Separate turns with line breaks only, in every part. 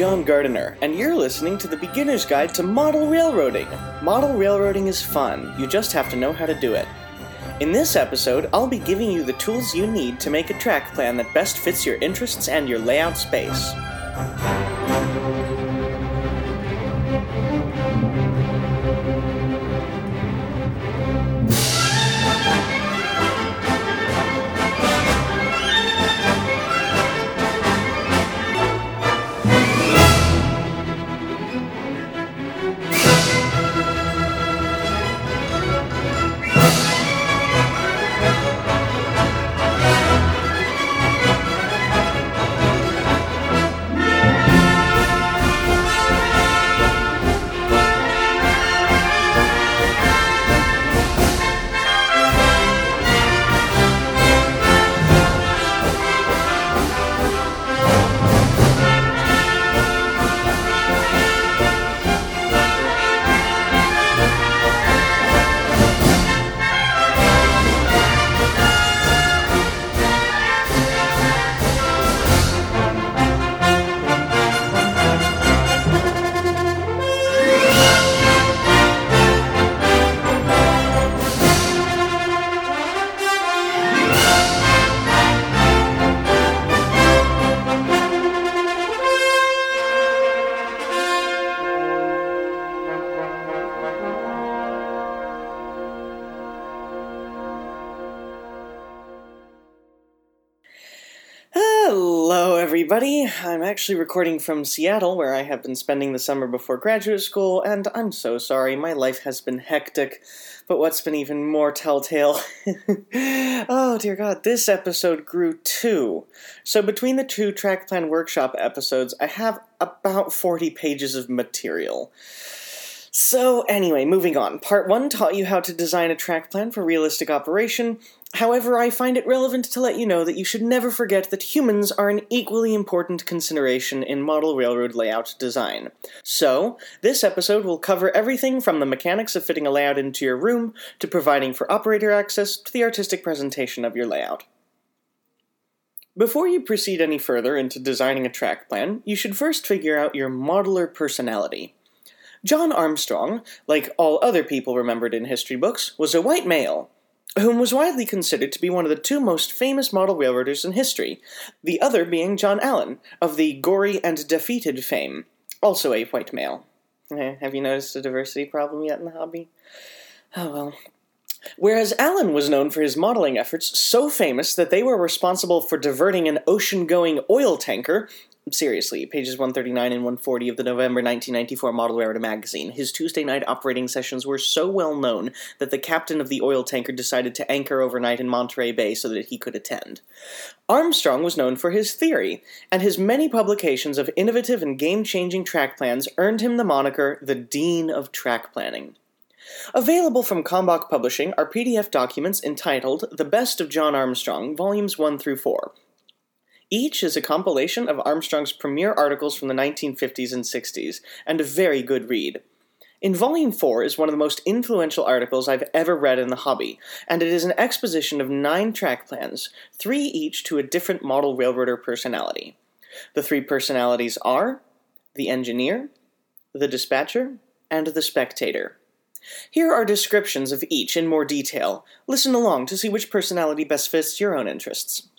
John Gardiner, and you're listening to the Beginner's Guide to Model Railroading. Model railroading is fun, you just have to know how to do it. In this episode, I'll be giving you the tools you need to make a track plan that best fits your interests and your layout space. Everybody. I'm actually recording from Seattle, where I have been spending the summer before graduate school, and I'm so sorry. My life has been hectic, but what's been even more telltale. oh, dear God, this episode grew two. So, between the two track plan workshop episodes, I have about 40 pages of material. So, anyway, moving on. Part 1 taught you how to design a track plan for realistic operation. However, I find it relevant to let you know that you should never forget that humans are an equally important consideration in model railroad layout design. So, this episode will cover everything from the mechanics of fitting a layout into your room, to providing for operator access, to the artistic presentation of your layout. Before you proceed any further into designing a track plan, you should first figure out your modeler personality. John Armstrong, like all other people remembered in history books, was a white male, whom was widely considered to be one of the two most famous model railroaders in history, the other being John Allen, of the Gorre and Daphetid fame, also a white male. Eh, have you noticed a diversity problem yet in the hobby? Oh well. Whereas Allen was known for his modeling efforts, so famous that they were responsible for diverting an ocean going oil tanker seriously, pages 139 and 140 of the November 1994 Model Railroad magazine. His Tuesday night operating sessions were so well known that the captain of the oil tanker decided to anchor overnight in Monterey Bay so that he could attend. Armstrong was known for his theory, and his many publications of innovative and game changing track plans earned him the moniker the Dean of Track Planning. Available from Kalmbach Publishing are PDF documents entitled The Best of John Armstrong, Volumes 1 through 4. Each is a compilation of Armstrong's premier articles from the 1950s and 60s, and a very good read. In Volume 4 is one of the most influential articles I've ever read in the hobby, and it is an exposition of nine track plans, three each to a different model railroader personality. The three personalities are the engineer, the dispatcher, and the spectator. Here are descriptions of each in more detail. Listen along to see which personality best fits your own interests.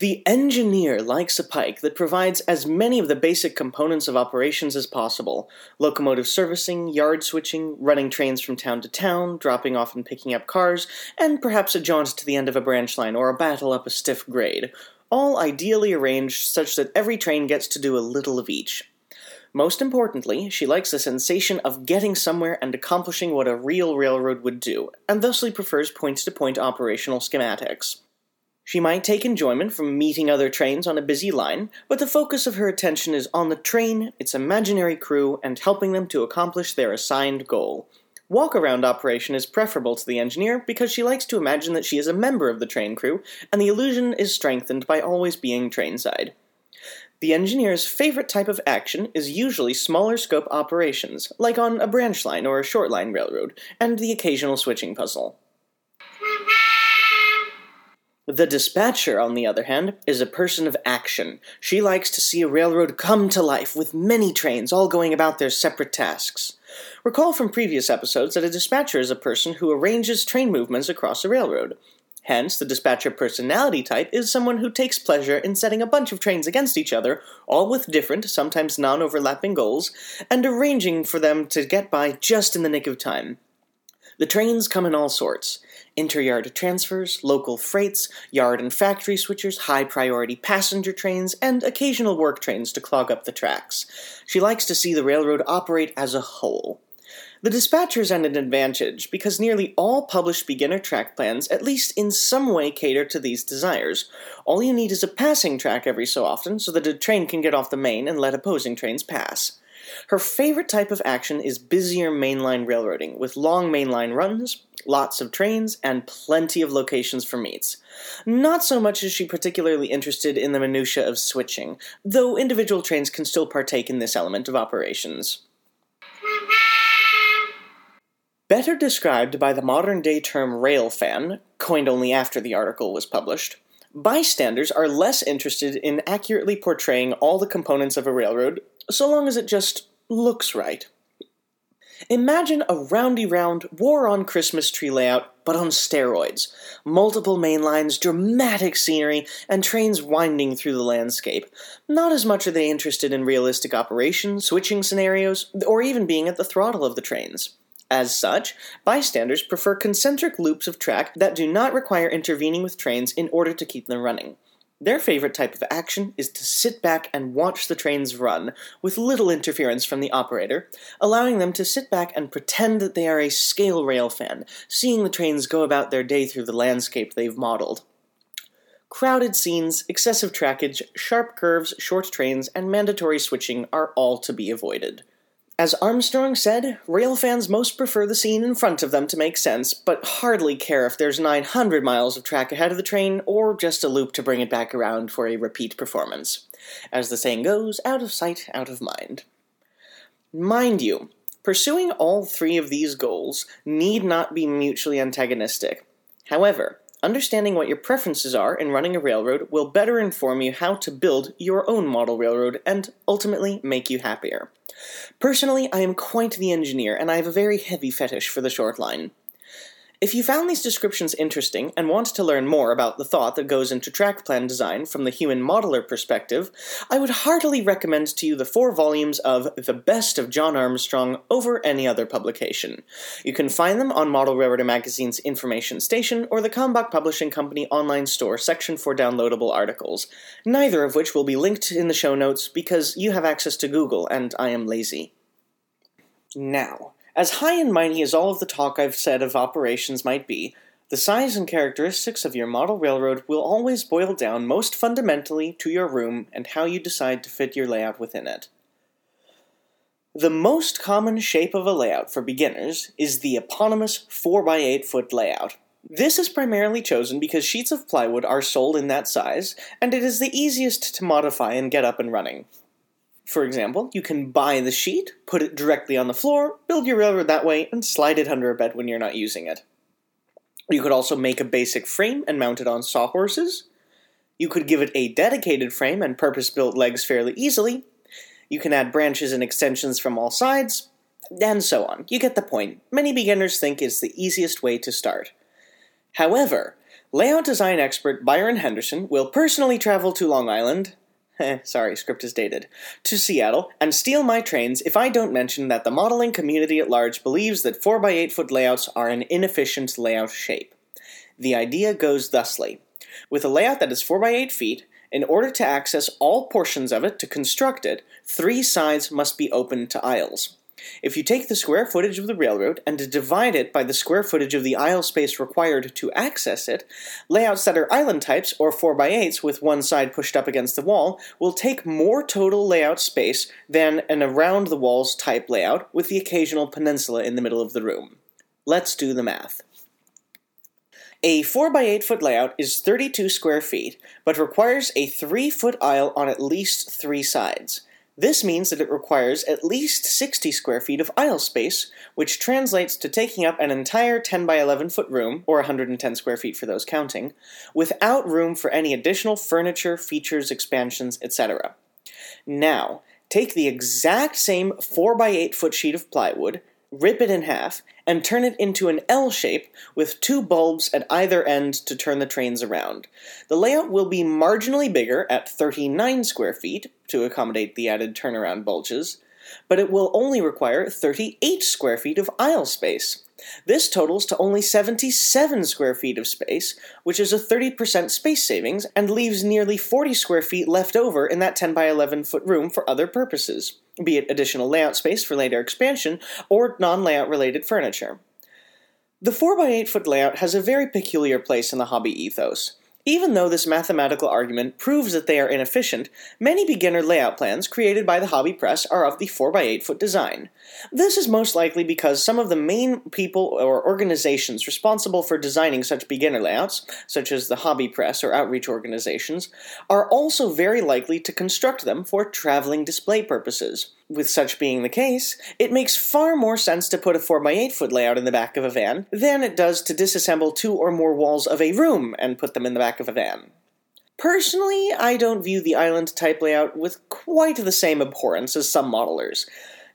The engineer likes a pike that provides as many of the basic components of operations as possible locomotive servicing, yard switching, running trains from town to town, dropping off and picking up cars, and perhaps a jaunt to the end of a branch line or a battle up a stiff grade, all ideally arranged such that every train gets to do a little of each. Most importantly, she likes the sensation of getting somewhere and accomplishing what a real railroad would do, and thusly prefers point to point operational schematics. She might take enjoyment from meeting other trains on a busy line, but the focus of her attention is on the train, its imaginary crew, and helping them to accomplish their assigned goal. Walk around operation is preferable to the engineer because she likes to imagine that she is a member of the train crew, and the illusion is strengthened by always being trainside. The engineer's favorite type of action is usually smaller scope operations, like on a branch line or a short line railroad, and the occasional switching puzzle. The dispatcher, on the other hand, is a person of action. She likes to see a railroad come to life with many trains all going about their separate tasks. Recall from previous episodes that a dispatcher is a person who arranges train movements across a railroad. Hence, the dispatcher personality type is someone who takes pleasure in setting a bunch of trains against each other, all with different, sometimes non overlapping goals, and arranging for them to get by just in the nick of time. The trains come in all sorts interyard transfers, local freights, yard and factory switchers, high priority passenger trains, and occasional work trains to clog up the tracks. She likes to see the railroad operate as a whole. The dispatchers are an advantage because nearly all published beginner track plans at least in some way cater to these desires. All you need is a passing track every so often so that a train can get off the main and let opposing trains pass. Her favorite type of action is busier mainline railroading, with long mainline runs, lots of trains, and plenty of locations for meets. Not so much is she particularly interested in the minutiae of switching, though individual trains can still partake in this element of operations. Better described by the modern day term railfan, coined only after the article was published, bystanders are less interested in accurately portraying all the components of a railroad so long as it just looks right. Imagine a roundy round war on Christmas tree layout, but on steroids. Multiple main lines, dramatic scenery, and trains winding through the landscape. Not as much are they interested in realistic operations, switching scenarios, or even being at the throttle of the trains. As such, bystanders prefer concentric loops of track that do not require intervening with trains in order to keep them running. Their favorite type of action is to sit back and watch the trains run, with little interference from the operator, allowing them to sit back and pretend that they are a scale rail fan, seeing the trains go about their day through the landscape they've modeled. Crowded scenes, excessive trackage, sharp curves, short trains, and mandatory switching are all to be avoided. As Armstrong said, rail fans most prefer the scene in front of them to make sense, but hardly care if there's 900 miles of track ahead of the train or just a loop to bring it back around for a repeat performance. As the saying goes, out of sight, out of mind. Mind you, pursuing all three of these goals need not be mutually antagonistic. However, Understanding what your preferences are in running a railroad will better inform you how to build your own model railroad and ultimately make you happier. Personally, I am quite the engineer and I have a very heavy fetish for the short line. If you found these descriptions interesting and want to learn more about the thought that goes into track plan design from the human modeler perspective, I would heartily recommend to you the four volumes of The Best of John Armstrong over any other publication. You can find them on Model Railroader Magazine's Information Station or the Kalmbach Publishing Company online store section for downloadable articles, neither of which will be linked in the show notes because you have access to Google and I am lazy. Now, as high and mighty as all of the talk I've said of operations might be, the size and characteristics of your model railroad will always boil down most fundamentally to your room and how you decide to fit your layout within it. The most common shape of a layout for beginners is the eponymous 4x8 foot layout. This is primarily chosen because sheets of plywood are sold in that size, and it is the easiest to modify and get up and running. For example, you can buy the sheet, put it directly on the floor, build your railroad that way, and slide it under a bed when you're not using it. You could also make a basic frame and mount it on sawhorses. You could give it a dedicated frame and purpose built legs fairly easily. You can add branches and extensions from all sides, and so on. You get the point. Many beginners think it's the easiest way to start. However, layout design expert Byron Henderson will personally travel to Long Island Eh, sorry, script is dated, to Seattle and steal my trains if I don't mention that the modeling community at large believes that 4x8 foot layouts are an inefficient layout shape. The idea goes thusly with a layout that is 4x8 feet, in order to access all portions of it to construct it, three sides must be open to aisles. If you take the square footage of the railroad and divide it by the square footage of the aisle space required to access it, layouts that are island types or 4x8s with one side pushed up against the wall will take more total layout space than an around the walls type layout with the occasional peninsula in the middle of the room. Let's do the math. A 4x8 foot layout is 32 square feet, but requires a 3 foot aisle on at least three sides. This means that it requires at least 60 square feet of aisle space, which translates to taking up an entire 10 by 11 foot room, or 110 square feet for those counting, without room for any additional furniture, features, expansions, etc. Now, take the exact same 4 by 8 foot sheet of plywood, rip it in half, and turn it into an L shape with two bulbs at either end to turn the trains around. The layout will be marginally bigger at 39 square feet to accommodate the added turnaround bulges, but it will only require 38 square feet of aisle space. This totals to only 77 square feet of space, which is a 30% space savings and leaves nearly 40 square feet left over in that 10 by 11 foot room for other purposes be it additional layout space for later expansion or non layout related furniture. The 4x8 foot layout has a very peculiar place in the hobby ethos. Even though this mathematical argument proves that they are inefficient, many beginner layout plans created by the hobby press are of the 4x8 foot design. This is most likely because some of the main people or organizations responsible for designing such beginner layouts, such as the hobby press or outreach organizations, are also very likely to construct them for traveling display purposes. With such being the case, it makes far more sense to put a 4x8 foot layout in the back of a van than it does to disassemble two or more walls of a room and put them in the back of a van. Personally, I don't view the island type layout with quite the same abhorrence as some modelers.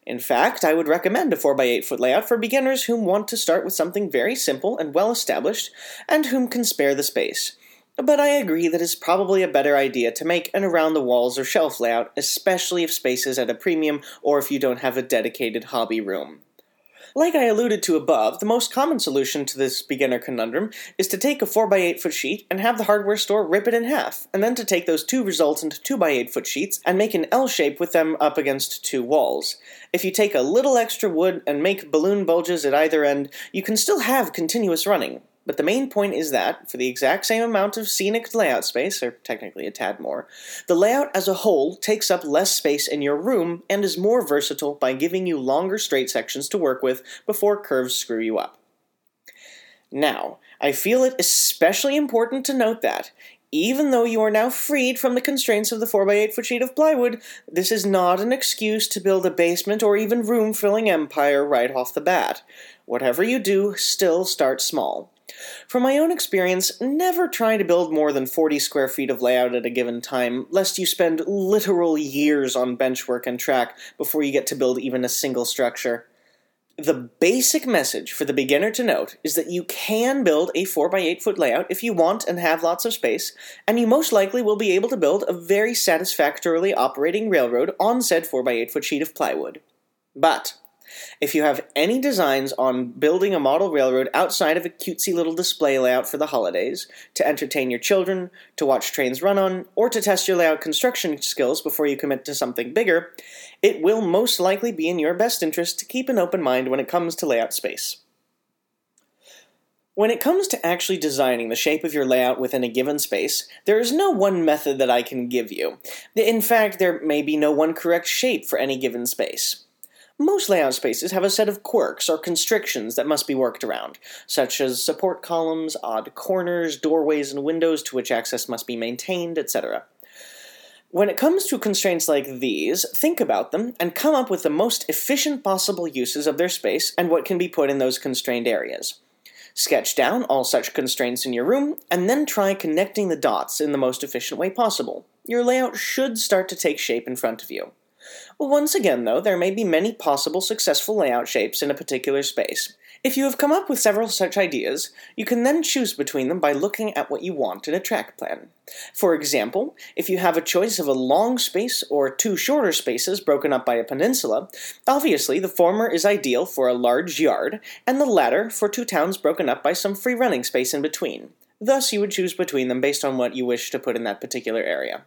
In fact, I would recommend a 4x8 foot layout for beginners whom want to start with something very simple and well established, and whom can spare the space but I agree that it's probably a better idea to make an around the walls or shelf layout, especially if space is at a premium or if you don't have a dedicated hobby room. Like I alluded to above, the most common solution to this beginner conundrum is to take a 4x8 foot sheet and have the hardware store rip it in half, and then to take those two results into 2x8 foot sheets and make an L shape with them up against two walls. If you take a little extra wood and make balloon bulges at either end, you can still have continuous running, but the main point is that, for the exact same amount of scenic layout space, or technically a tad more, the layout as a whole takes up less space in your room and is more versatile by giving you longer straight sections to work with before curves screw you up. Now, I feel it especially important to note that, even though you are now freed from the constraints of the 4x8 foot sheet of plywood, this is not an excuse to build a basement or even room filling empire right off the bat. Whatever you do, still start small. From my own experience, never try to build more than 40 square feet of layout at a given time, lest you spend literal years on benchwork and track before you get to build even a single structure. The basic message for the beginner to note is that you can build a 4x8 foot layout if you want and have lots of space, and you most likely will be able to build a very satisfactorily operating railroad on said 4x8 foot sheet of plywood. But, if you have any designs on building a model railroad outside of a cutesy little display layout for the holidays, to entertain your children, to watch trains run on, or to test your layout construction skills before you commit to something bigger, it will most likely be in your best interest to keep an open mind when it comes to layout space. When it comes to actually designing the shape of your layout within a given space, there is no one method that I can give you. In fact, there may be no one correct shape for any given space. Most layout spaces have a set of quirks or constrictions that must be worked around, such as support columns, odd corners, doorways, and windows to which access must be maintained, etc. When it comes to constraints like these, think about them and come up with the most efficient possible uses of their space and what can be put in those constrained areas. Sketch down all such constraints in your room, and then try connecting the dots in the most efficient way possible. Your layout should start to take shape in front of you. Once again, though, there may be many possible successful layout shapes in a particular space. If you have come up with several such ideas, you can then choose between them by looking at what you want in a track plan. For example, if you have a choice of a long space or two shorter spaces broken up by a peninsula, obviously the former is ideal for a large yard, and the latter for two towns broken up by some free running space in between. Thus, you would choose between them based on what you wish to put in that particular area.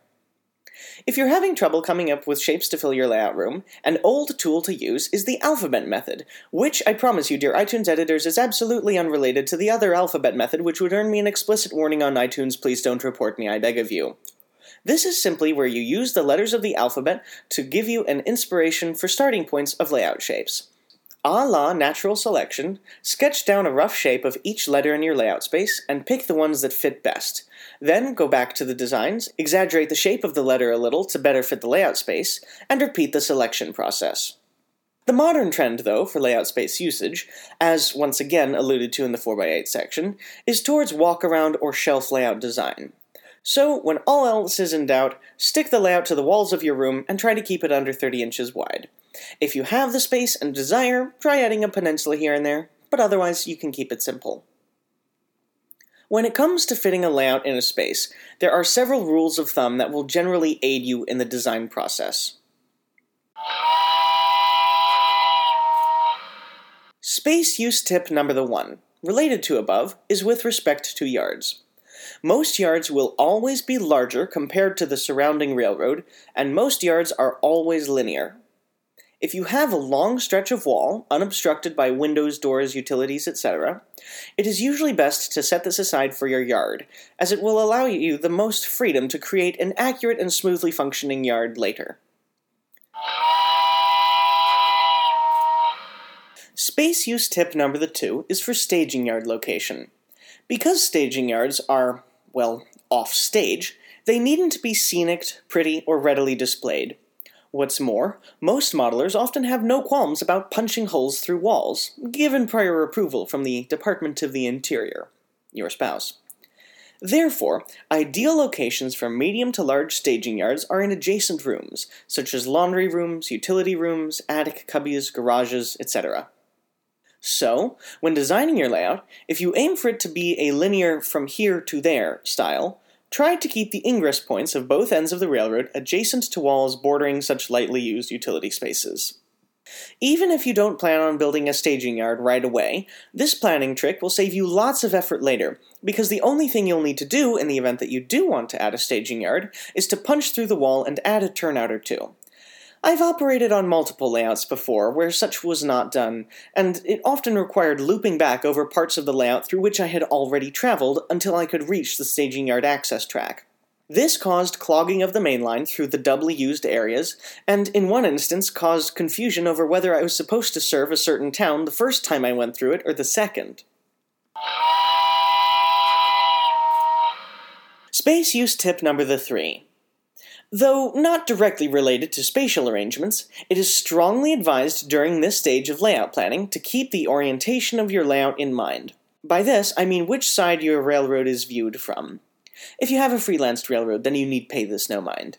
If you're having trouble coming up with shapes to fill your layout room, an old tool to use is the alphabet method, which I promise you, dear iTunes editors, is absolutely unrelated to the other alphabet method, which would earn me an explicit warning on iTunes. Please don't report me, I beg of you. This is simply where you use the letters of the alphabet to give you an inspiration for starting points of layout shapes. A la natural selection, sketch down a rough shape of each letter in your layout space and pick the ones that fit best. Then go back to the designs, exaggerate the shape of the letter a little to better fit the layout space, and repeat the selection process. The modern trend, though, for layout space usage, as once again alluded to in the 4x8 section, is towards walk around or shelf layout design. So, when all else is in doubt, stick the layout to the walls of your room and try to keep it under 30 inches wide. If you have the space and desire, try adding a peninsula here and there, but otherwise you can keep it simple. When it comes to fitting a layout in a space, there are several rules of thumb that will generally aid you in the design process. Space use tip number the one, related to above, is with respect to yards. Most yards will always be larger compared to the surrounding railroad, and most yards are always linear, if you have a long stretch of wall, unobstructed by windows, doors, utilities, etc., it is usually best to set this aside for your yard, as it will allow you the most freedom to create an accurate and smoothly functioning yard later. Space use tip number the two is for staging yard location. Because staging yards are, well, off stage, they needn't be scenic, pretty, or readily displayed. What's more, most modelers often have no qualms about punching holes through walls, given prior approval from the Department of the Interior, your spouse. Therefore, ideal locations for medium to large staging yards are in adjacent rooms, such as laundry rooms, utility rooms, attic cubbies, garages, etc. So, when designing your layout, if you aim for it to be a linear from here to there style, tried to keep the ingress points of both ends of the railroad adjacent to walls bordering such lightly used utility spaces. Even if you don't plan on building a staging yard right away, this planning trick will save you lots of effort later, because the only thing you'll need to do in the event that you do want to add a staging yard is to punch through the wall and add a turnout or two. I've operated on multiple layouts before where such was not done, and it often required looping back over parts of the layout through which I had already traveled until I could reach the staging yard access track. This caused clogging of the main line through the doubly used areas, and in one instance caused confusion over whether I was supposed to serve a certain town the first time I went through it or the second. Space use tip number the three. Though not directly related to spatial arrangements, it is strongly advised during this stage of layout planning to keep the orientation of your layout in mind. By this, I mean which side your railroad is viewed from. If you have a freelanced railroad, then you need pay this no mind.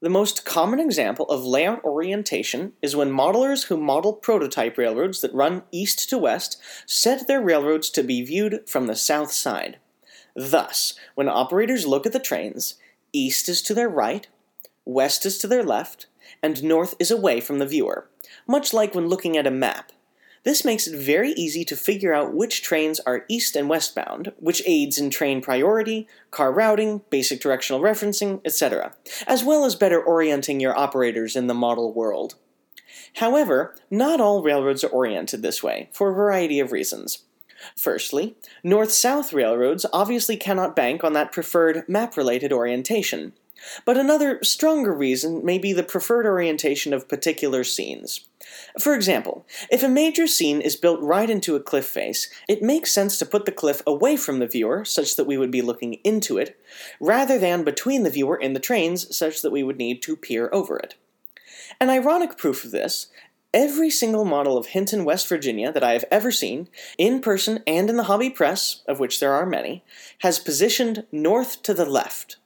The most common example of layout orientation is when modelers who model prototype railroads that run east to west set their railroads to be viewed from the south side. Thus, when operators look at the trains, east is to their right, west is to their left, and north is away from the viewer, much like when looking at a map. This makes it very easy to figure out which trains are east and westbound, which aids in train priority, car routing, basic directional referencing, etc., as well as better orienting your operators in the model world. However, not all railroads are oriented this way, for a variety of reasons. Firstly, north south railroads obviously cannot bank on that preferred map related orientation, but another, stronger reason may be the preferred orientation of particular scenes. For example, if a major scene is built right into a cliff face, it makes sense to put the cliff away from the viewer, such that we would be looking into it, rather than between the viewer and the trains, such that we would need to peer over it. An ironic proof of this every single model of Hinton, West Virginia that I have ever seen, in person and in the hobby press, of which there are many, has positioned north to the left.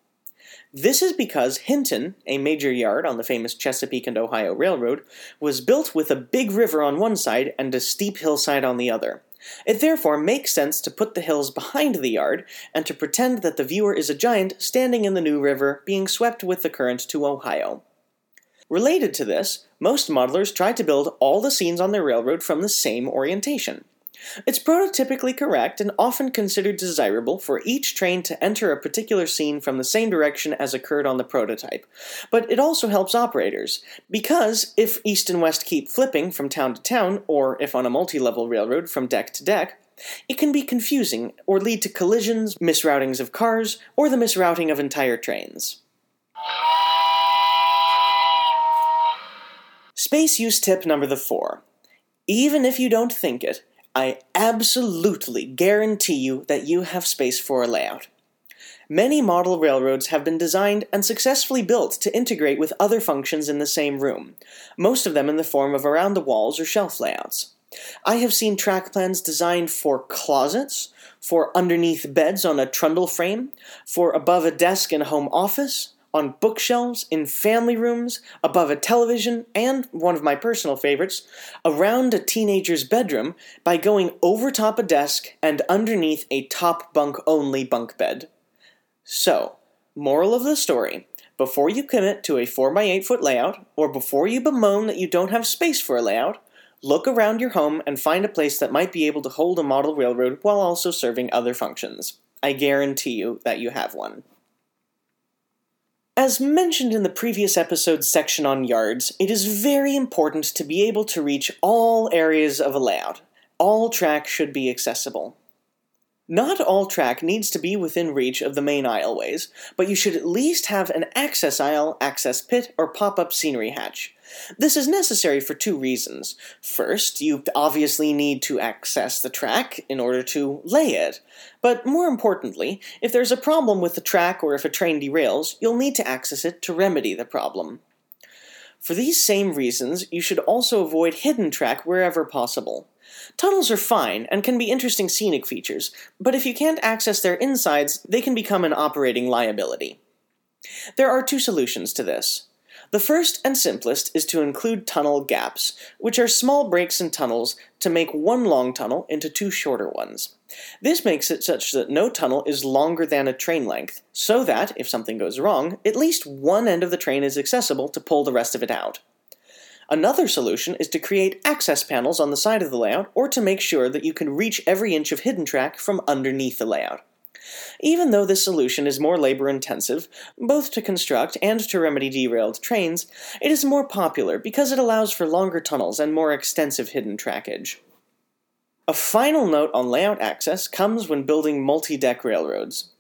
This is because Hinton, a major yard on the famous Chesapeake and Ohio Railroad, was built with a big river on one side and a steep hillside on the other. It therefore makes sense to put the hills behind the yard and to pretend that the viewer is a giant standing in the new river being swept with the current to Ohio. Related to this, most modelers try to build all the scenes on their railroad from the same orientation. It's prototypically correct and often considered desirable for each train to enter a particular scene from the same direction as occurred on the prototype, but it also helps operators, because if east and west keep flipping from town to town, or if on a multi level railroad from deck to deck, it can be confusing or lead to collisions, misroutings of cars, or the misrouting of entire trains. Space use tip number the four Even if you don't think it, I absolutely guarantee you that you have space for a layout. Many model railroads have been designed and successfully built to integrate with other functions in the same room, most of them in the form of around the walls or shelf layouts. I have seen track plans designed for closets, for underneath beds on a trundle frame, for above a desk in a home office, on bookshelves, in family rooms, above a television, and, one of my personal favorites, around a teenager's bedroom by going over top a desk and underneath a top bunk only bunk bed. So, moral of the story before you commit to a 4x8 foot layout, or before you bemoan that you don't have space for a layout, look around your home and find a place that might be able to hold a model railroad while also serving other functions. I guarantee you that you have one. As mentioned in the previous episode's section on yards, it is very important to be able to reach all areas of a layout. All track should be accessible. Not all track needs to be within reach of the main aisleways, but you should at least have an access aisle, access pit, or pop up scenery hatch. This is necessary for two reasons. First, you obviously need to access the track in order to lay it. But more importantly, if there's a problem with the track or if a train derails, you'll need to access it to remedy the problem. For these same reasons, you should also avoid hidden track wherever possible. Tunnels are fine and can be interesting scenic features, but if you can't access their insides, they can become an operating liability. There are two solutions to this. The first and simplest is to include tunnel gaps, which are small breaks in tunnels to make one long tunnel into two shorter ones. This makes it such that no tunnel is longer than a train length, so that, if something goes wrong, at least one end of the train is accessible to pull the rest of it out. Another solution is to create access panels on the side of the layout or to make sure that you can reach every inch of hidden track from underneath the layout. Even though this solution is more labor intensive, both to construct and to remedy derailed trains, it is more popular because it allows for longer tunnels and more extensive hidden trackage. A final note on layout access comes when building multi deck railroads.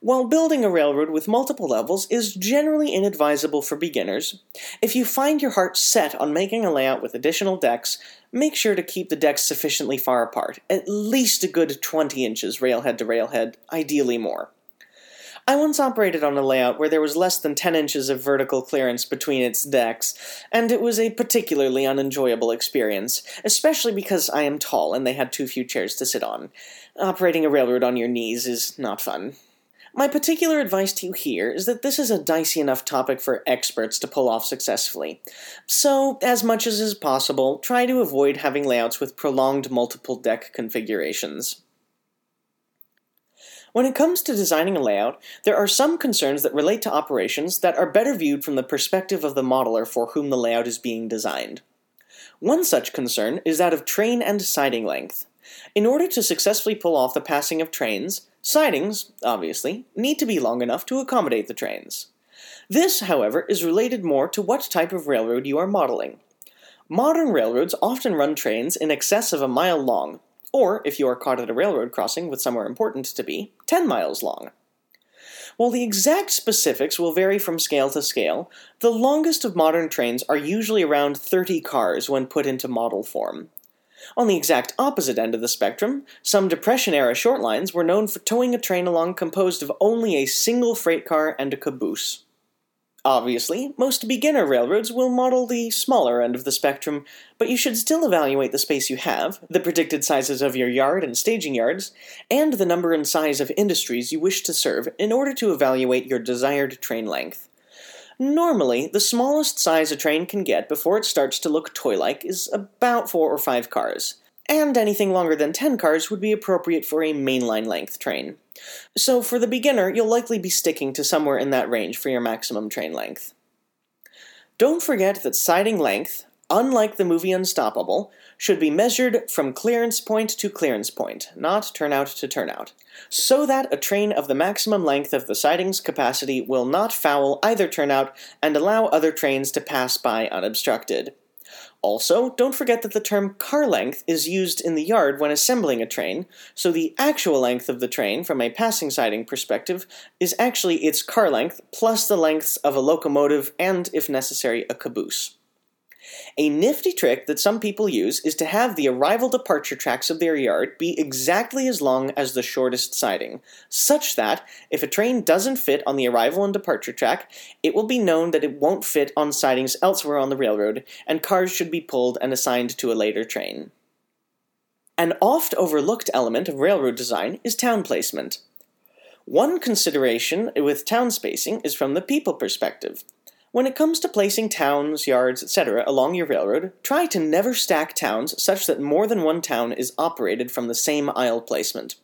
While building a railroad with multiple levels is generally inadvisable for beginners, if you find your heart set on making a layout with additional decks, make sure to keep the decks sufficiently far apart, at least a good 20 inches railhead to railhead, ideally more. I once operated on a layout where there was less than 10 inches of vertical clearance between its decks, and it was a particularly unenjoyable experience, especially because I am tall and they had too few chairs to sit on. Operating a railroad on your knees is not fun. My particular advice to you here is that this is a dicey enough topic for experts to pull off successfully. So, as much as is possible, try to avoid having layouts with prolonged multiple deck configurations. When it comes to designing a layout, there are some concerns that relate to operations that are better viewed from the perspective of the modeler for whom the layout is being designed. One such concern is that of train and siding length. In order to successfully pull off the passing of trains, Sidings, obviously, need to be long enough to accommodate the trains. This, however, is related more to what type of railroad you are modeling. Modern railroads often run trains in excess of a mile long, or, if you are caught at a railroad crossing with somewhere important to be, 10 miles long. While the exact specifics will vary from scale to scale, the longest of modern trains are usually around 30 cars when put into model form. On the exact opposite end of the spectrum, some Depression era short lines were known for towing a train along composed of only a single freight car and a caboose. Obviously, most beginner railroads will model the smaller end of the spectrum, but you should still evaluate the space you have, the predicted sizes of your yard and staging yards, and the number and size of industries you wish to serve in order to evaluate your desired train length. Normally, the smallest size a train can get before it starts to look toy like is about 4 or 5 cars, and anything longer than 10 cars would be appropriate for a mainline length train. So, for the beginner, you'll likely be sticking to somewhere in that range for your maximum train length. Don't forget that siding length, unlike the movie Unstoppable, should be measured from clearance point to clearance point, not turnout to turnout, so that a train of the maximum length of the siding's capacity will not foul either turnout and allow other trains to pass by unobstructed. Also, don't forget that the term car length is used in the yard when assembling a train, so the actual length of the train, from a passing siding perspective, is actually its car length plus the lengths of a locomotive and, if necessary, a caboose. A nifty trick that some people use is to have the arrival departure tracks of their yard be exactly as long as the shortest siding, such that, if a train doesn't fit on the arrival and departure track, it will be known that it won't fit on sidings elsewhere on the railroad, and cars should be pulled and assigned to a later train. An oft overlooked element of railroad design is town placement. One consideration with town spacing is from the people perspective. When it comes to placing towns, yards, etc. along your railroad, try to never stack towns such that more than one town is operated from the same aisle placement.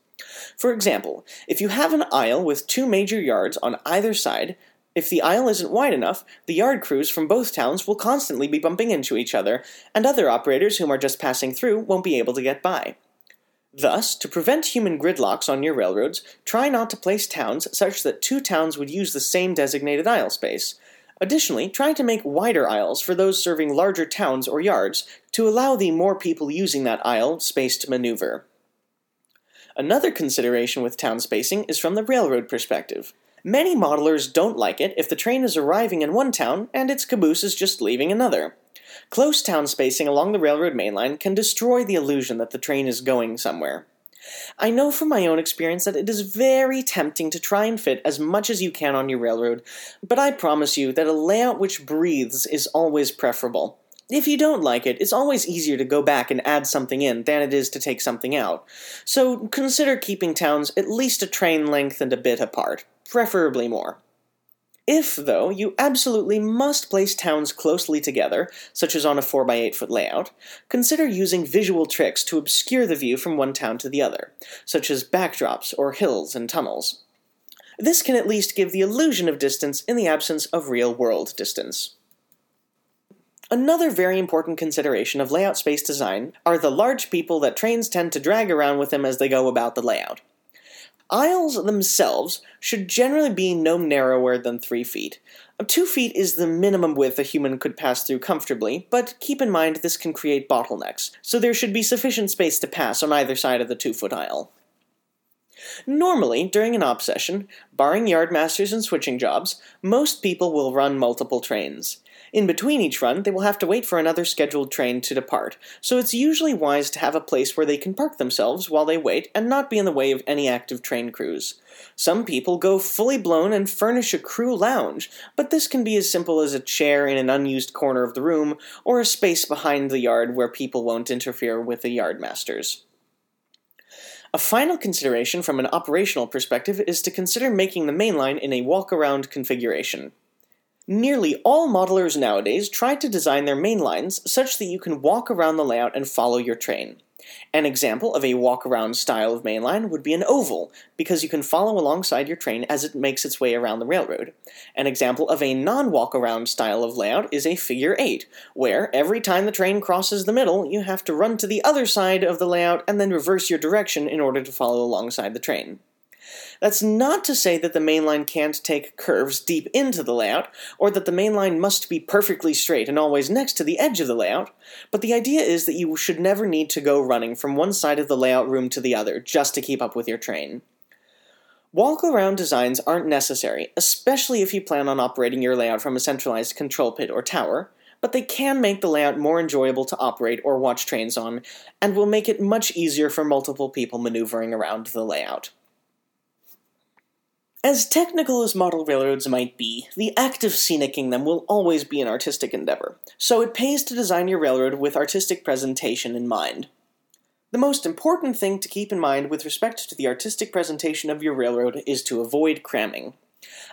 For example, if you have an aisle with two major yards on either side, if the aisle isn't wide enough, the yard crews from both towns will constantly be bumping into each other, and other operators whom are just passing through won't be able to get by. Thus, to prevent human gridlocks on your railroads, try not to place towns such that two towns would use the same designated aisle space. Additionally, try to make wider aisles for those serving larger towns or yards to allow the more people using that aisle space to maneuver. Another consideration with town spacing is from the railroad perspective. Many modelers don't like it if the train is arriving in one town and its caboose is just leaving another. Close town spacing along the railroad mainline can destroy the illusion that the train is going somewhere. I know from my own experience that it is very tempting to try and fit as much as you can on your railroad, but I promise you that a layout which breathes is always preferable. If you don't like it, it's always easier to go back and add something in than it is to take something out. So consider keeping towns at least a train length and a bit apart, preferably more. If, though, you absolutely must place towns closely together, such as on a 4x8 foot layout, consider using visual tricks to obscure the view from one town to the other, such as backdrops or hills and tunnels. This can at least give the illusion of distance in the absence of real world distance. Another very important consideration of layout space design are the large people that trains tend to drag around with them as they go about the layout. Aisles themselves should generally be no narrower than 3 feet. 2 feet is the minimum width a human could pass through comfortably, but keep in mind this can create bottlenecks, so there should be sufficient space to pass on either side of the 2 foot aisle. Normally, during an op session, barring yardmasters and switching jobs, most people will run multiple trains. In between each run, they will have to wait for another scheduled train to depart, so it's usually wise to have a place where they can park themselves while they wait and not be in the way of any active train crews. Some people go fully blown and furnish a crew lounge, but this can be as simple as a chair in an unused corner of the room or a space behind the yard where people won't interfere with the yardmasters. A final consideration from an operational perspective is to consider making the mainline in a walk around configuration. Nearly all modelers nowadays try to design their main lines such that you can walk around the layout and follow your train. An example of a walk-around style of mainline would be an oval, because you can follow alongside your train as it makes its way around the railroad. An example of a non-walk-around style of layout is a figure 8, where every time the train crosses the middle, you have to run to the other side of the layout and then reverse your direction in order to follow alongside the train. That's not to say that the mainline can't take curves deep into the layout, or that the mainline must be perfectly straight and always next to the edge of the layout, but the idea is that you should never need to go running from one side of the layout room to the other just to keep up with your train. Walk-around designs aren't necessary, especially if you plan on operating your layout from a centralized control pit or tower, but they can make the layout more enjoyable to operate or watch trains on, and will make it much easier for multiple people maneuvering around the layout. As technical as model railroads might be, the act of scenicking them will always be an artistic endeavor, so it pays to design your railroad with artistic presentation in mind. The most important thing to keep in mind with respect to the artistic presentation of your railroad is to avoid cramming.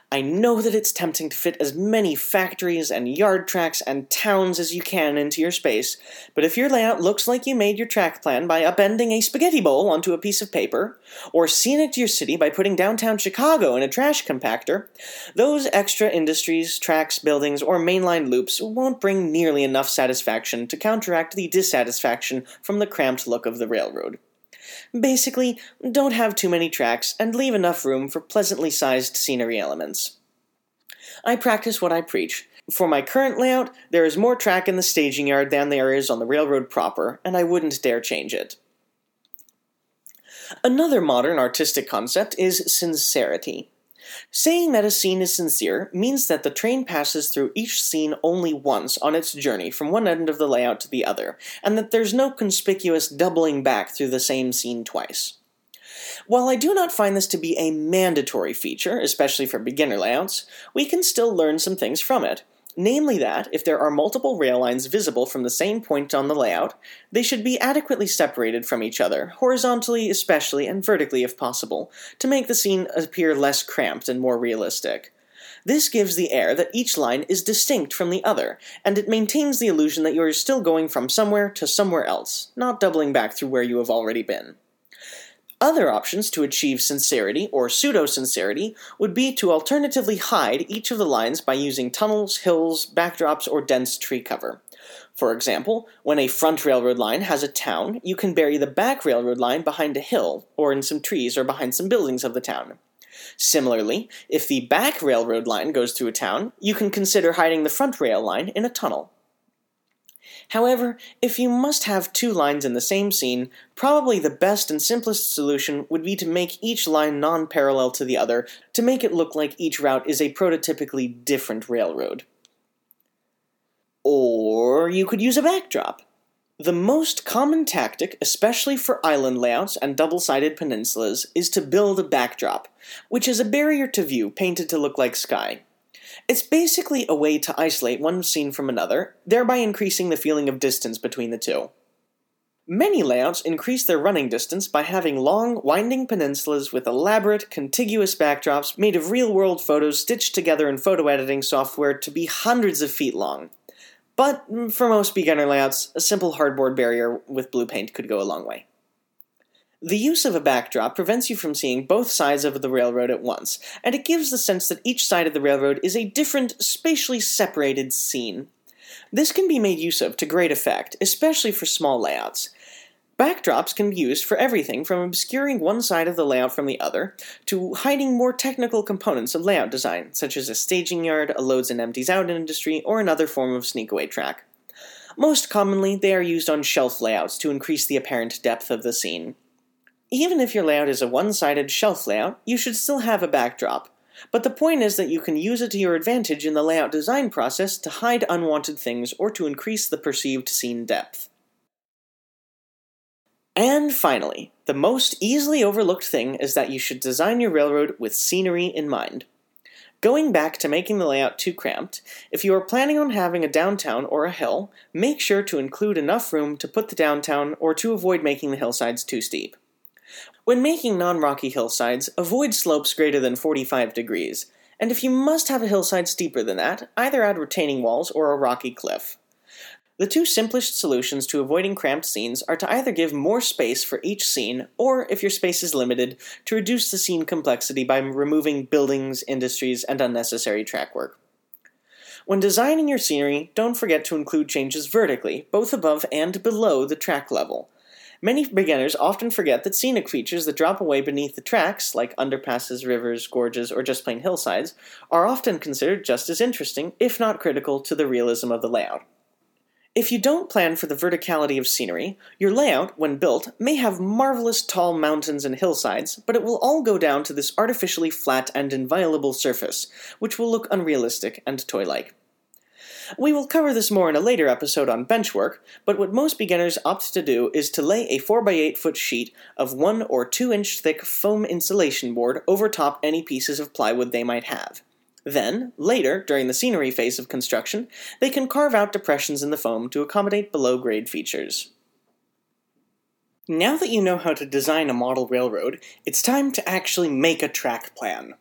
I know that it's tempting to fit as many factories and yard tracks and towns as you can into your space, but if your layout looks like you made your track plan by upending a spaghetti bowl onto a piece of paper, or scenic your city by putting downtown Chicago in a trash compactor, those extra industries, tracks, buildings, or mainline loops won't bring nearly enough satisfaction to counteract the dissatisfaction from the cramped look of the railroad. Basically, don't have too many tracks and leave enough room for pleasantly sized scenery elements. I practice what I preach. For my current layout, there is more track in the staging yard than there is on the railroad proper, and I wouldn't dare change it. Another modern artistic concept is sincerity. Saying that a scene is sincere means that the train passes through each scene only once on its journey from one end of the layout to the other, and that there's no conspicuous doubling back through the same scene twice. While I do not find this to be a mandatory feature, especially for beginner layouts, we can still learn some things from it. Namely, that if there are multiple rail lines visible from the same point on the layout, they should be adequately separated from each other, horizontally especially and vertically if possible, to make the scene appear less cramped and more realistic. This gives the air that each line is distinct from the other, and it maintains the illusion that you are still going from somewhere to somewhere else, not doubling back through where you have already been. Other options to achieve sincerity or pseudo sincerity would be to alternatively hide each of the lines by using tunnels, hills, backdrops, or dense tree cover. For example, when a front railroad line has a town, you can bury the back railroad line behind a hill, or in some trees, or behind some buildings of the town. Similarly, if the back railroad line goes through a town, you can consider hiding the front rail line in a tunnel. However, if you must have two lines in the same scene, probably the best and simplest solution would be to make each line non parallel to the other to make it look like each route is a prototypically different railroad. Or you could use a backdrop. The most common tactic, especially for island layouts and double sided peninsulas, is to build a backdrop, which is a barrier to view painted to look like sky. It's basically a way to isolate one scene from another, thereby increasing the feeling of distance between the two. Many layouts increase their running distance by having long, winding peninsulas with elaborate, contiguous backdrops made of real world photos stitched together in photo editing software to be hundreds of feet long. But mm, for most beginner layouts, a simple hardboard barrier with blue paint could go a long way. The use of a backdrop prevents you from seeing both sides of the railroad at once, and it gives the sense that each side of the railroad is a different, spatially separated scene. This can be made use of to great effect, especially for small layouts. Backdrops can be used for everything from obscuring one side of the layout from the other to hiding more technical components of layout design, such as a staging yard, a loads and empties out industry, or another form of sneakaway track. Most commonly, they are used on shelf layouts to increase the apparent depth of the scene. Even if your layout is a one-sided shelf layout, you should still have a backdrop. But the point is that you can use it to your advantage in the layout design process to hide unwanted things or to increase the perceived scene depth. And finally, the most easily overlooked thing is that you should design your railroad with scenery in mind. Going back to making the layout too cramped, if you are planning on having a downtown or a hill, make sure to include enough room to put the downtown or to avoid making the hillsides too steep. When making non-rocky hillsides, avoid slopes greater than 45 degrees, and if you must have a hillside steeper than that, either add retaining walls or a rocky cliff. The two simplest solutions to avoiding cramped scenes are to either give more space for each scene, or, if your space is limited, to reduce the scene complexity by removing buildings, industries, and unnecessary track work. When designing your scenery, don't forget to include changes vertically, both above and below the track level. Many beginners often forget that scenic features that drop away beneath the tracks, like underpasses, rivers, gorges, or just plain hillsides, are often considered just as interesting, if not critical, to the realism of the layout. If you don't plan for the verticality of scenery, your layout, when built, may have marvelous tall mountains and hillsides, but it will all go down to this artificially flat and inviolable surface, which will look unrealistic and toy like. We will cover this more in a later episode on benchwork, but what most beginners opt to do is to lay a 4x8 foot sheet of 1 or 2 inch thick foam insulation board over top any pieces of plywood they might have. Then, later, during the scenery phase of construction, they can carve out depressions in the foam to accommodate below grade features. Now that you know how to design a model railroad, it's time to actually make a track plan.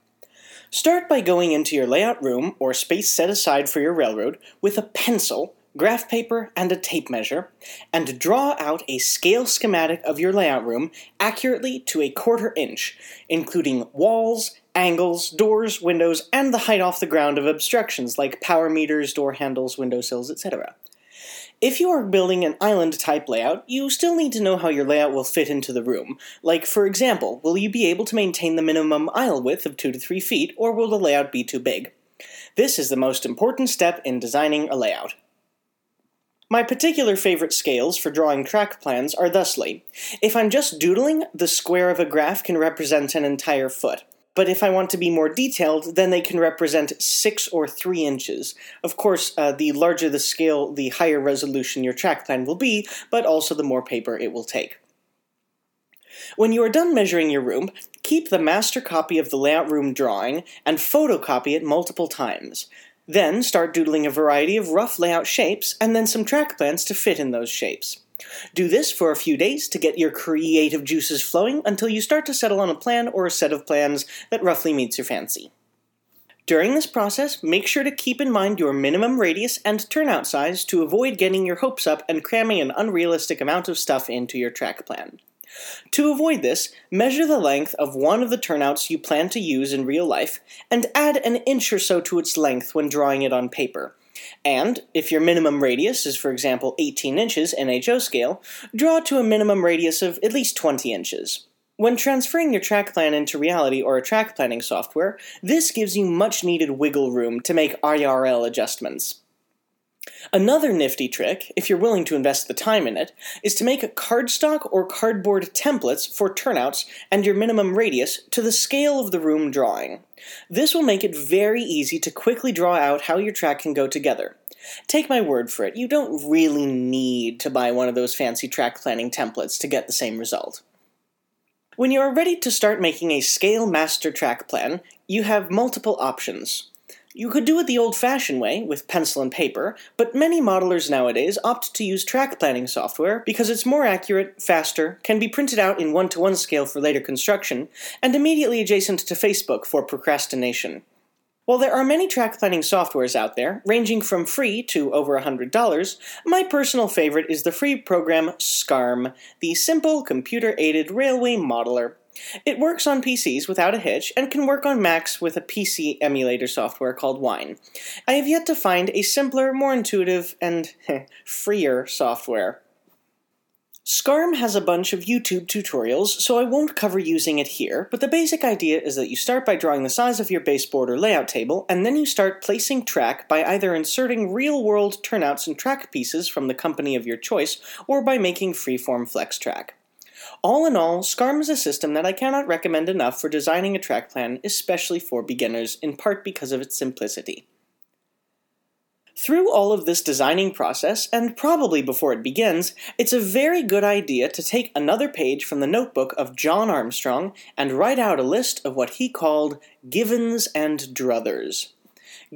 Start by going into your layout room or space set aside for your railroad with a pencil, graph paper, and a tape measure, and draw out a scale schematic of your layout room accurately to a quarter inch, including walls, angles, doors, windows, and the height off the ground of obstructions like power meters, door handles, windowsills, etc. If you are building an island type layout, you still need to know how your layout will fit into the room. Like, for example, will you be able to maintain the minimum aisle width of 2 to 3 feet, or will the layout be too big? This is the most important step in designing a layout. My particular favorite scales for drawing track plans are thusly. If I'm just doodling, the square of a graph can represent an entire foot. But if I want to be more detailed, then they can represent 6 or 3 inches. Of course, uh, the larger the scale, the higher resolution your track plan will be, but also the more paper it will take. When you are done measuring your room, keep the master copy of the layout room drawing and photocopy it multiple times. Then start doodling a variety of rough layout shapes and then some track plans to fit in those shapes. Do this for a few days to get your creative juices flowing until you start to settle on a plan or a set of plans that roughly meets your fancy. During this process, make sure to keep in mind your minimum radius and turnout size to avoid getting your hopes up and cramming an unrealistic amount of stuff into your track plan. To avoid this, measure the length of one of the turnouts you plan to use in real life and add an inch or so to its length when drawing it on paper. And, if your minimum radius is, for example, 18 inches in HO scale, draw to a minimum radius of at least 20 inches. When transferring your track plan into reality or a track planning software, this gives you much needed wiggle room to make IRL adjustments. Another nifty trick, if you're willing to invest the time in it, is to make cardstock or cardboard templates for turnouts and your minimum radius to the scale of the room drawing. This will make it very easy to quickly draw out how your track can go together. Take my word for it, you don't really need to buy one of those fancy track planning templates to get the same result. When you are ready to start making a scale master track plan, you have multiple options. You could do it the old fashioned way, with pencil and paper, but many modelers nowadays opt to use track planning software because it's more accurate, faster, can be printed out in one to one scale for later construction, and immediately adjacent to Facebook for procrastination. While there are many track planning softwares out there, ranging from free to over $100, my personal favorite is the free program SCARM, the simple computer aided railway modeler. It works on PCs without a hitch and can work on Macs with a PC emulator software called Wine. I have yet to find a simpler, more intuitive, and freer software. SCARM has a bunch of YouTube tutorials, so I won't cover using it here, but the basic idea is that you start by drawing the size of your baseboard or layout table, and then you start placing track by either inserting real world turnouts and track pieces from the company of your choice, or by making freeform flex track. All in all, SCARM is a system that I cannot recommend enough for designing a track plan, especially for beginners, in part because of its simplicity. Through all of this designing process, and probably before it begins, it's a very good idea to take another page from the notebook of John Armstrong and write out a list of what he called givens and druthers.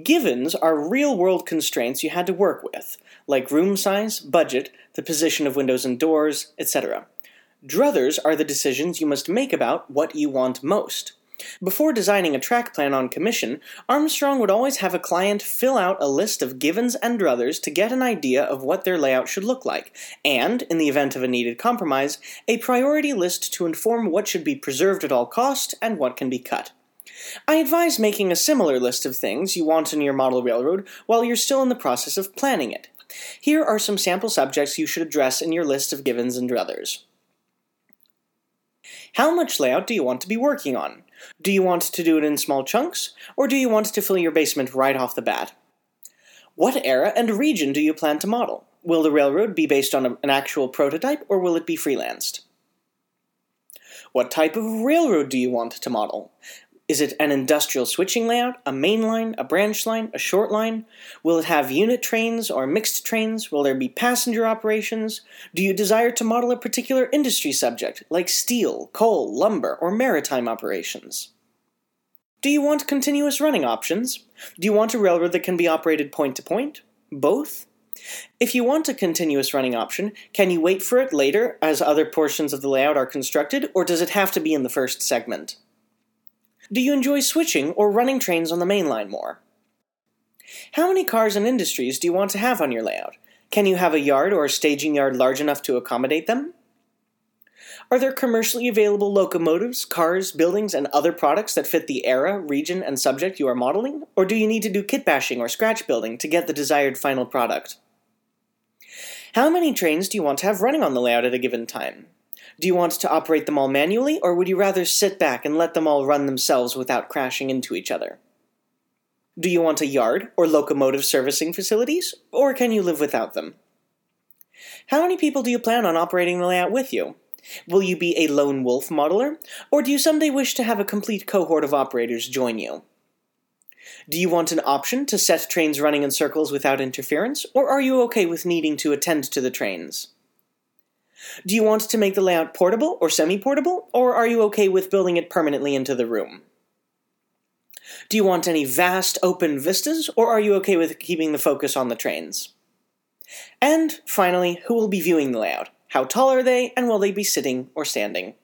Givens are real world constraints you had to work with, like room size, budget, the position of windows and doors, etc. Druthers are the decisions you must make about what you want most. Before designing a track plan on commission, Armstrong would always have a client fill out a list of givens and druthers to get an idea of what their layout should look like, and, in the event of a needed compromise, a priority list to inform what should be preserved at all cost and what can be cut. I advise making a similar list of things you want in your model railroad while you're still in the process of planning it. Here are some sample subjects you should address in your list of givens and druthers. How much layout do you want to be working on? Do you want to do it in small chunks, or do you want to fill your basement right off the bat? What era and region do you plan to model? Will the railroad be based on an actual prototype, or will it be freelanced? What type of railroad do you want to model? Is it an industrial switching layout, a main line, a branch line, a short line? Will it have unit trains or mixed trains? Will there be passenger operations? Do you desire to model a particular industry subject, like steel, coal, lumber, or maritime operations? Do you want continuous running options? Do you want a railroad that can be operated point to point? Both? If you want a continuous running option, can you wait for it later as other portions of the layout are constructed, or does it have to be in the first segment? Do you enjoy switching or running trains on the main line more? How many cars and industries do you want to have on your layout? Can you have a yard or a staging yard large enough to accommodate them? Are there commercially available locomotives, cars, buildings, and other products that fit the era, region, and subject you are modeling? Or do you need to do kit bashing or scratch building to get the desired final product? How many trains do you want to have running on the layout at a given time? Do you want to operate them all manually, or would you rather sit back and let them all run themselves without crashing into each other? Do you want a yard or locomotive servicing facilities, or can you live without them? How many people do you plan on operating the layout with you? Will you be a lone wolf modeler, or do you someday wish to have a complete cohort of operators join you? Do you want an option to set trains running in circles without interference, or are you okay with needing to attend to the trains? Do you want to make the layout portable or semi portable, or are you okay with building it permanently into the room? Do you want any vast open vistas, or are you okay with keeping the focus on the trains? And finally, who will be viewing the layout? How tall are they, and will they be sitting or standing?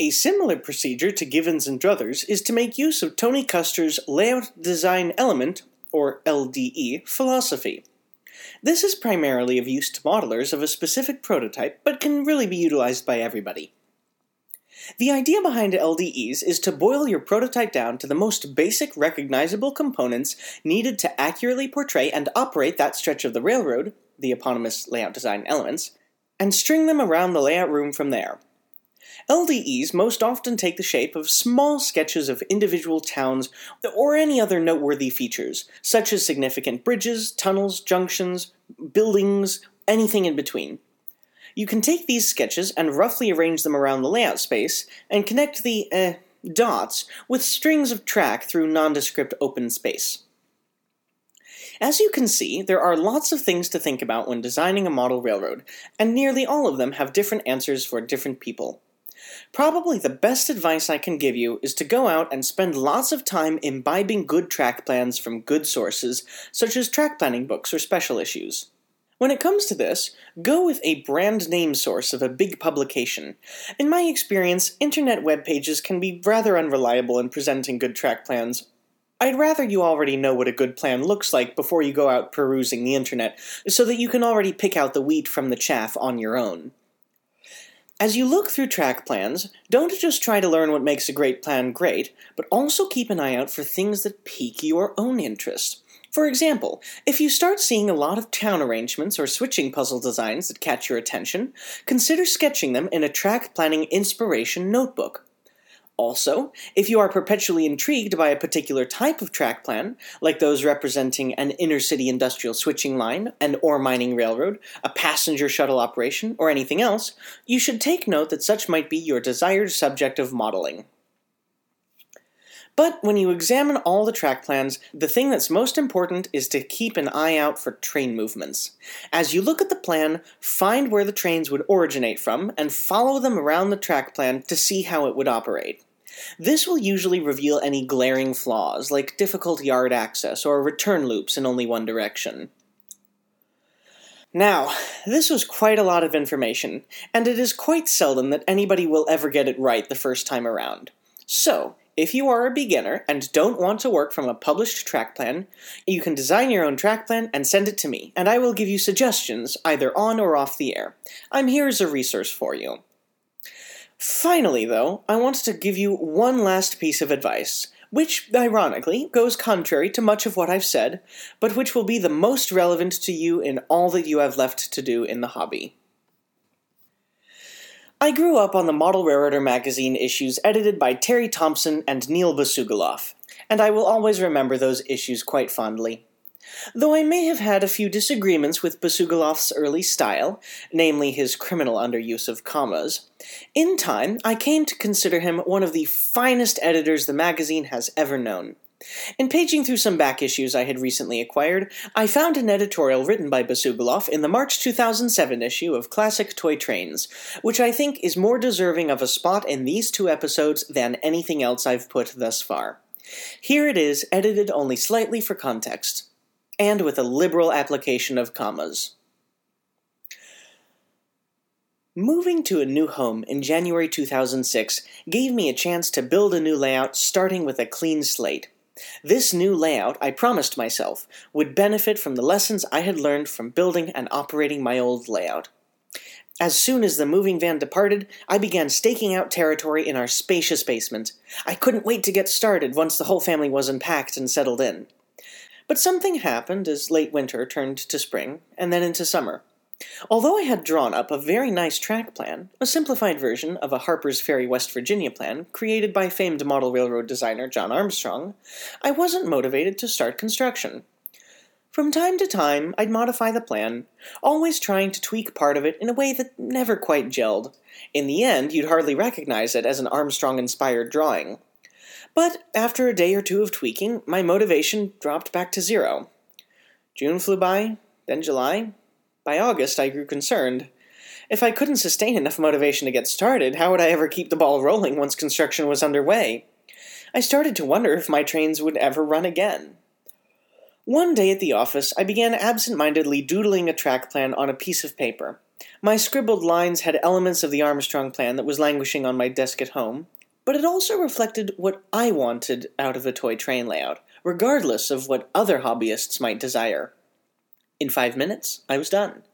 A similar procedure to Givens and Druthers is to make use of Tony Koester's layout design element, or LDE, philosophy. This is primarily of use to modelers of a specific prototype, but can really be utilized by everybody. The idea behind LDEs is to boil your prototype down to the most basic recognizable components needed to accurately portray and operate that stretch of the railroad, the eponymous layout design elements, and string them around the layout room from there. LDEs most often take the shape of small sketches of individual towns or any other noteworthy features, such as significant bridges, tunnels, junctions, buildings, anything in between. You can take these sketches and roughly arrange them around the layout space and connect the, eh, dots with strings of track through nondescript open space. As you can see, there are lots of things to think about when designing a model railroad, and nearly all of them have different answers for different people. Probably the best advice I can give you is to go out and spend lots of time imbibing good track plans from good sources, such as track planning books or special issues. When it comes to this, go with a brand name source of a big publication. In my experience, internet web pages can be rather unreliable in presenting good track plans. I'd rather you already know what a good plan looks like before you go out perusing the internet, so that you can already pick out the wheat from the chaff on your own. As you look through track plans, don't just try to learn what makes a great plan great, but also keep an eye out for things that pique your own interest. For example, if you start seeing a lot of town arrangements or switching puzzle designs that catch your attention, consider sketching them in a track planning inspiration notebook. Also, if you are perpetually intrigued by a particular type of track plan, like those representing an inner city industrial switching line, an ore mining railroad, a passenger shuttle operation, or anything else, you should take note that such might be your desired subject of modeling. But when you examine all the track plans, the thing that's most important is to keep an eye out for train movements. As you look at the plan, find where the trains would originate from and follow them around the track plan to see how it would operate. This will usually reveal any glaring flaws, like difficult yard access or return loops in only one direction. Now, this was quite a lot of information, and it is quite seldom that anybody will ever get it right the first time around. So, if you are a beginner and don't want to work from a published track plan, you can design your own track plan and send it to me, and I will give you suggestions either on or off the air. I'm here as a resource for you. Finally, though, I want to give you one last piece of advice, which, ironically, goes contrary to much of what I've said, but which will be the most relevant to you in all that you have left to do in the hobby. I grew up on the Model Railroader magazine issues edited by Terry Thompson and Neil Besougloff, and I will always remember those issues quite fondly. Though I may have had a few disagreements with Besougloff's early style, namely his criminal underuse of commas, in time I came to consider him one of the finest editors the magazine has ever known. In paging through some back issues I had recently acquired, I found an editorial written by Besougloff in the March 2007 issue of Classic Toy Trains, which I think is more deserving of a spot in these two episodes than anything else I've put thus far. Here it is, edited only slightly for context and with a liberal application of commas. Moving to a new home in January 2006 gave me a chance to build a new layout starting with a clean slate. This new layout, I promised myself, would benefit from the lessons I had learned from building and operating my old layout. As soon as the moving van departed, I began staking out territory in our spacious basement. I couldn't wait to get started once the whole family was unpacked and settled in. But something happened as late winter turned to spring, and then into summer. Although I had drawn up a very nice track plan, a simplified version of a Harper's Ferry, West Virginia plan created by famed model railroad designer John Armstrong, I wasn't motivated to start construction. From time to time, I'd modify the plan, always trying to tweak part of it in a way that never quite gelled. In the end, you'd hardly recognize it as an Armstrong inspired drawing. But after a day or two of tweaking, my motivation dropped back to zero. June flew by, then July. By August, I grew concerned. If I couldn't sustain enough motivation to get started, how would I ever keep the ball rolling once construction was underway? I started to wonder if my trains would ever run again. One day at the office, I began absent mindedly doodling a track plan on a piece of paper. My scribbled lines had elements of the Armstrong plan that was languishing on my desk at home, but it also reflected what I wanted out of a toy train layout, regardless of what other hobbyists might desire. In five minutes, I was done.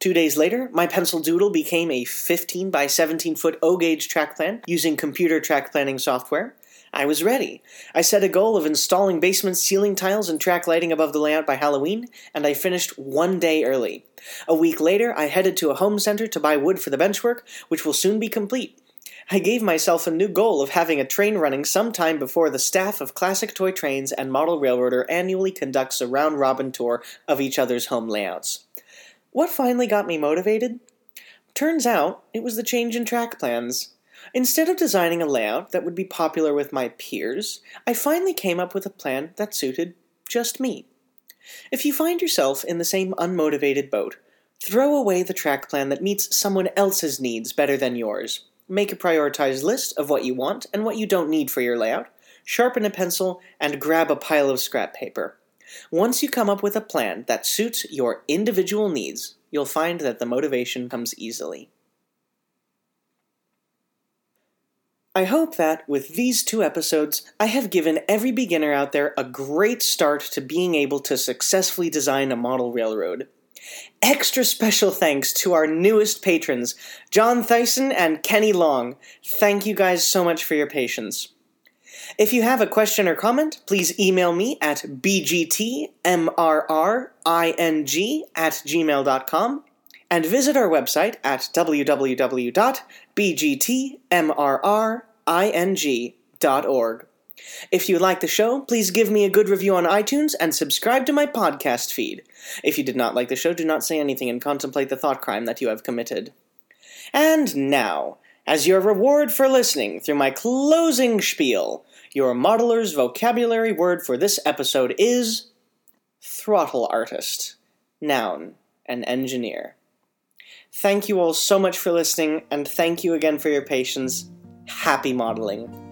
Two days later, my pencil doodle became a 15 by 17 foot O gauge track plan using computer track planning software, I was ready. I set a goal of installing basement ceiling tiles and track lighting above the layout by Halloween, and I finished one day early. A week later, I headed to a home center to buy wood for the benchwork, which will soon be complete. I gave myself a new goal of having a train running sometime before the staff of Classic Toy Trains and Model Railroader annually conducts a round robin tour of each other's home layouts. What finally got me motivated? Turns out it was the change in track plans. Instead of designing a layout that would be popular with my peers, I finally came up with a plan that suited just me. If you find yourself in the same unmotivated boat, throw away the track plan that meets someone else's needs better than yours. Make a prioritized list of what you want and what you don't need for your layout, sharpen a pencil, and grab a pile of scrap paper. Once you come up with a plan that suits your individual needs, you'll find that the motivation comes easily. I hope that, with these two episodes, I have given every beginner out there a great start to being able to successfully design a model railroad. Extra special thanks to our newest patrons, John Thyssen and Kenny Long. Thank you guys so much for your patience. If you have a question or comment, please email me at bgtmrring at gmail.com and visit our website at www.bgtmrring.org. If you like the show, please give me a good review on iTunes and subscribe to my podcast feed. If you did not like the show, do not say anything and contemplate the thought crime that you have committed. And now, as your reward for listening through my closing spiel, your modeler's vocabulary word for this episode is throttle artist. Noun, an engineer. Thank you all so much for listening, and thank you again for your patience. Happy modeling.